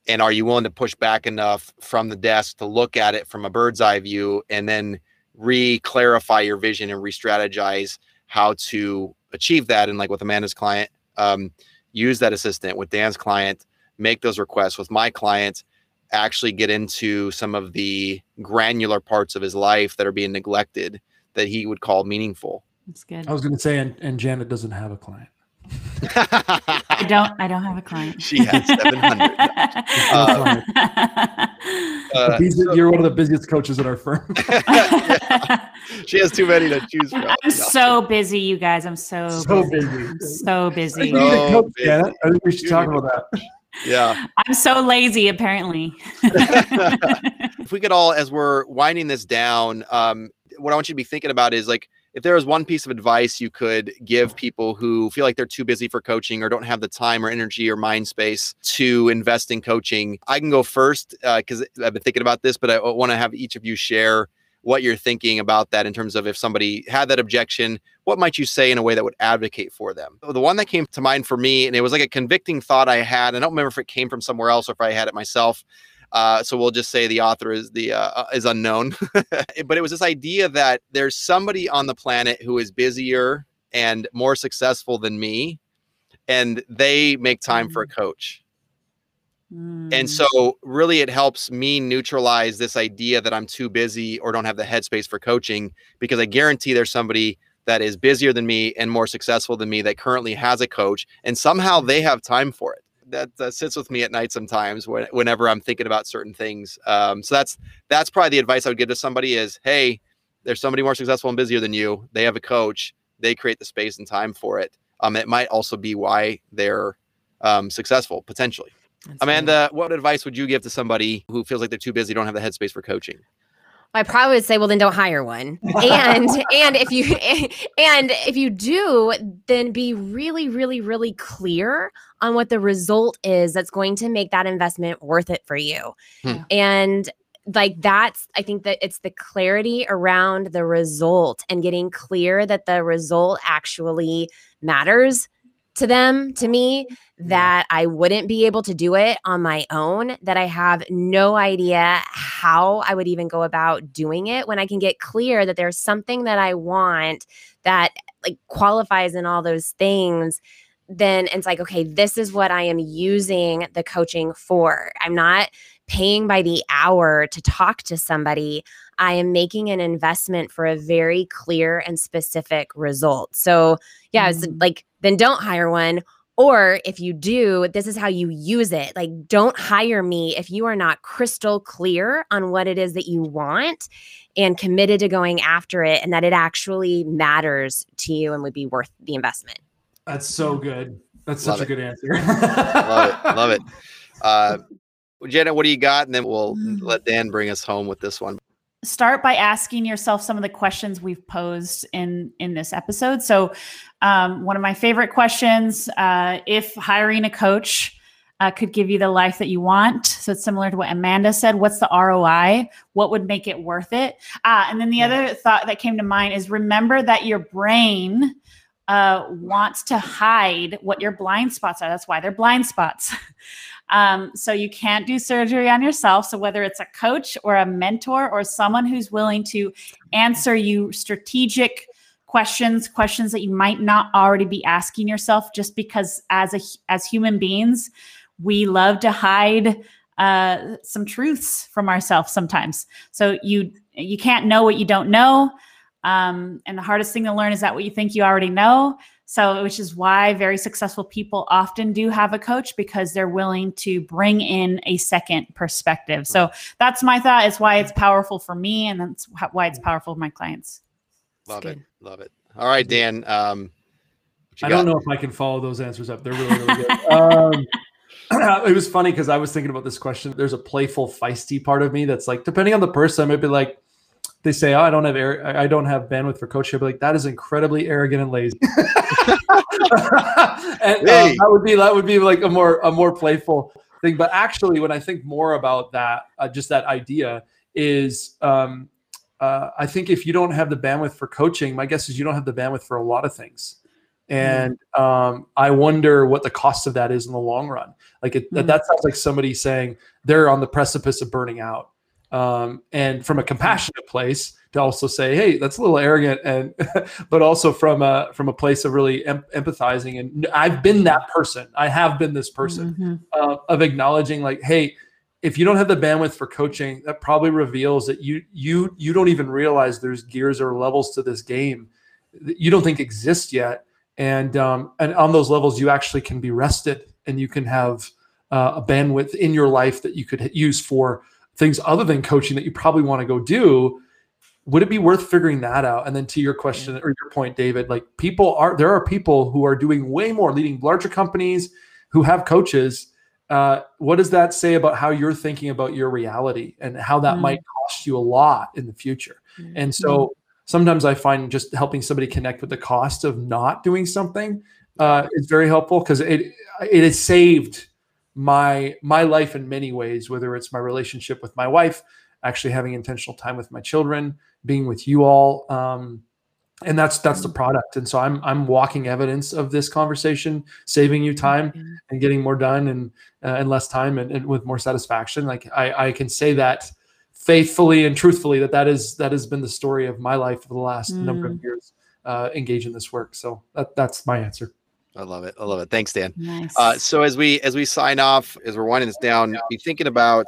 [SPEAKER 3] And are you willing to push back enough from the desk to look at it from a bird's eye view and then re clarify your vision and re strategize how to achieve that? And like with Amanda's client, um, use that assistant with Dan's client, make those requests with my client actually get into some of the granular parts of his life that are being neglected that he would call meaningful.
[SPEAKER 4] That's good.
[SPEAKER 5] I was going to say, and, and Janet doesn't have a client.
[SPEAKER 4] I don't. I don't have a client.
[SPEAKER 3] she has 700.
[SPEAKER 5] Uh, (laughs) (laughs)
[SPEAKER 3] Uh,
[SPEAKER 5] The you're one of the busiest coaches at our firm. (laughs)
[SPEAKER 3] yeah, she has too many to choose from.
[SPEAKER 4] I'm
[SPEAKER 3] No.
[SPEAKER 4] so busy, you guys. I'm so
[SPEAKER 5] so
[SPEAKER 4] busy.
[SPEAKER 5] busy.
[SPEAKER 4] I'm so busy.
[SPEAKER 5] need
[SPEAKER 3] So
[SPEAKER 5] coach,
[SPEAKER 3] busy.
[SPEAKER 5] Janet. I think we should
[SPEAKER 3] You
[SPEAKER 5] talk about that.
[SPEAKER 3] Yeah.
[SPEAKER 4] I'm so lazy, apparently.
[SPEAKER 3] if we could all, as we're winding this down, um, what I want you to be thinking about is like, if there was one piece of advice you could give people who feel like they're too busy for coaching or don't have the time or energy or mind space to invest in coaching, I can go first uh, because I've been thinking about this, but I want to have each of you share what you're thinking about that in terms of if somebody had that objection, what might you say in a way that would advocate for them? The one that came to mind for me, and it was like a convicting thought I had. I don't remember if it came from somewhere else or if I had it myself. Uh, so we'll just say the author is the uh, is unknown, (laughs) but it was this idea that there's somebody on the planet who is busier and more successful than me, and they make time for a coach. And
[SPEAKER 4] Mm.
[SPEAKER 3] so, really, it helps me neutralize this idea that I'm too busy or don't have the headspace for coaching because I guarantee there's somebody that is busier than me and more successful than me that currently has a coach, and somehow they have time for it. That, that sits with me at night sometimes when, whenever I'm thinking about certain things. Um, so that's that's probably the advice I would give to somebody is, hey, there's somebody more successful and busier than you. They have a coach. They create the space and time for it. Um, it might also be why they're um, successful potentially.
[SPEAKER 2] That's.
[SPEAKER 3] Amanda, what advice would you give to somebody who feels like they're too busy, don't have the headspace for coaching?
[SPEAKER 2] I probably would say, well, then don't hire one. And (laughs) and if you (laughs) and if you do, then be really, really, really clear on what the result is that's going to make that investment worth it for you.
[SPEAKER 3] Hmm.
[SPEAKER 2] And like that's I think that it's the clarity around the result and getting clear that the result actually matters to them, to me, that I wouldn't be able to do it on my own, that I have no idea how I would even go about doing it when I can get clear that there's something that I want that like qualifies in all those things. Then it's like, okay, this is what I am using the coaching for. I'm not paying by the hour to talk to somebody. I am making an investment for a very clear and specific result. So, yeah, it's
[SPEAKER 4] Mhm.
[SPEAKER 2] like, then don't hire one. Or if you do, this is how you use it. Like, don't hire me if you are not crystal clear on what it is that you want and committed to going after it and that it actually matters to you and would be worth the investment.
[SPEAKER 5] That's so good. That's
[SPEAKER 3] Love
[SPEAKER 5] such a
[SPEAKER 3] it.
[SPEAKER 5] good answer.
[SPEAKER 3] Love it. (laughs) Love it. Uh, Janet, what do you got? And then we'll
[SPEAKER 4] Mm.
[SPEAKER 3] let Dan bring us home with this one.
[SPEAKER 4] start by asking yourself some of the questions we've posed in in this episode so um, one of my favorite questions uh, if hiring a coach uh, could give you the life that you want. So it's similar to what amanda said. What's the roi what would make it worth it? Uh, and then the other thought that came to mind is remember that your brain uh, wants to hide what your blind spots are. That's why they're blind spots. (laughs) Um, so you can't do surgery on yourself. So whether it's a coach or a mentor or someone who's willing to answer you strategic questions, questions that you might not already be asking yourself, just because as a as human beings, we love to hide uh, some truths from ourselves sometimes. So you you can't know what you don't know. Um, and the hardest thing to learn is that what you think you already know. So, which is why very successful people often do have a coach because they're willing to bring in a second perspective. So, that's my thought. It's why it's powerful for me, and that's why it's powerful for my clients.
[SPEAKER 3] Love it. Love it. All right, Dan. Um,
[SPEAKER 5] I
[SPEAKER 3] got?
[SPEAKER 5] don't know if I can follow those answers up. They're really, really good. (laughs) um, (clears throat) it was funny because I was thinking about this question. There's a playful, feisty part of me that's like, depending on the person, I might be like, they say, "Oh, I don't have air, I I don't have bandwidth for coaching." I'd be like, "That is incredibly arrogant and lazy." (laughs) and um, that would be that would be like a more a more playful thing. But actually, when I think more about that, uh, just that idea is, um, uh, I think if you don't have the bandwidth for coaching, my guess is you don't have the bandwidth for a lot of things. And um, I wonder what the cost of that is in the long run. Like it, that,
[SPEAKER 4] Mm.
[SPEAKER 5] that sounds like somebody saying they're on the precipice of burning out. Um, and from a compassionate place to also say, "Hey, that's a little arrogant," and (laughs) but also from a from a place of really em- empathizing. And I've been that person. I have been this person
[SPEAKER 4] Mhm.
[SPEAKER 5] uh, of acknowledging, like, "Hey, if you don't have the bandwidth for coaching, that probably reveals that you you you don't even realize there's gears or levels to this game that you don't think exist yet." And um, and on those levels, you actually can be rested, and you can have uh, a bandwidth in your life that you could use for things other than coaching that you probably want to go do would it be worth figuring that out and then to your question or your point david like people are there are people who are doing way more leading larger companies who have coaches uh, what does that say about how you're thinking about your reality and how that
[SPEAKER 4] Mm.
[SPEAKER 5] might cost you a lot in the future and so sometimes i find just helping somebody connect with the cost of not doing something uh, is very helpful because it it has saved my my life in many ways whether it's my relationship with my wife actually having intentional time with my children being with you all um, and that's that's the product and so i'm i'm walking evidence of this conversation saving you time and getting more done and uh, and less time and, and with more satisfaction like i i can say that faithfully and truthfully that that is that has been the story of my life for the last number of years uh engage in this work so that that's my answer
[SPEAKER 3] I love it. I love it. Thanks, Dan.
[SPEAKER 4] Nice.
[SPEAKER 3] Uh, so as we as we sign off, as we're winding this down, be thinking about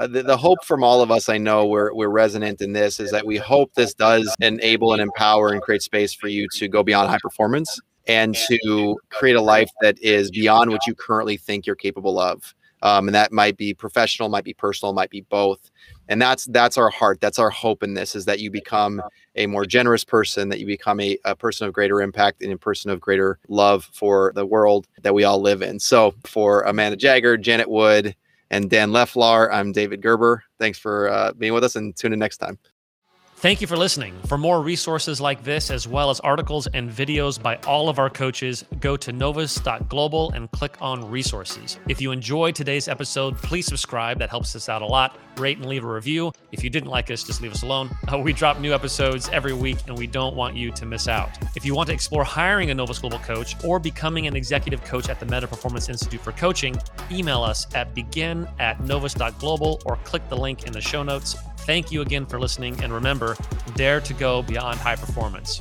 [SPEAKER 3] uh, the, the hope from all of us. I know we're we're resonant in this is that we hope this does enable and empower and create space for you to go beyond high performance and to create a life that is beyond what you currently think you're capable of. Um, and that might be professional, might be personal, might be both. And that's that's our heart. That's our hope in this is that you become a more generous person, that you become a, a person of greater impact and a person of greater love for the world that we all live in. So for Amanda Jaggard, Janet Wood, and Dan Leflar, I'm David Gerber. Thanks for uh, being with us and tune in next time.
[SPEAKER 1] Thank you for listening. For more resources like this, as well as articles and videos by all of our coaches, go to novus.global and click on resources. If you enjoyed today's episode, please subscribe. That helps us out a lot. Rate and leave a review. If you didn't like us, just leave us alone. Uh, we drop new episodes every week, and we don't want you to miss out. If you want to explore hiring a Novus Global coach or becoming an executive coach at the Meta Performance Institute for Coaching, email us at begin at novus.global or click the link in the show notes. Thank you again for listening, and remember dare to go beyond high performance.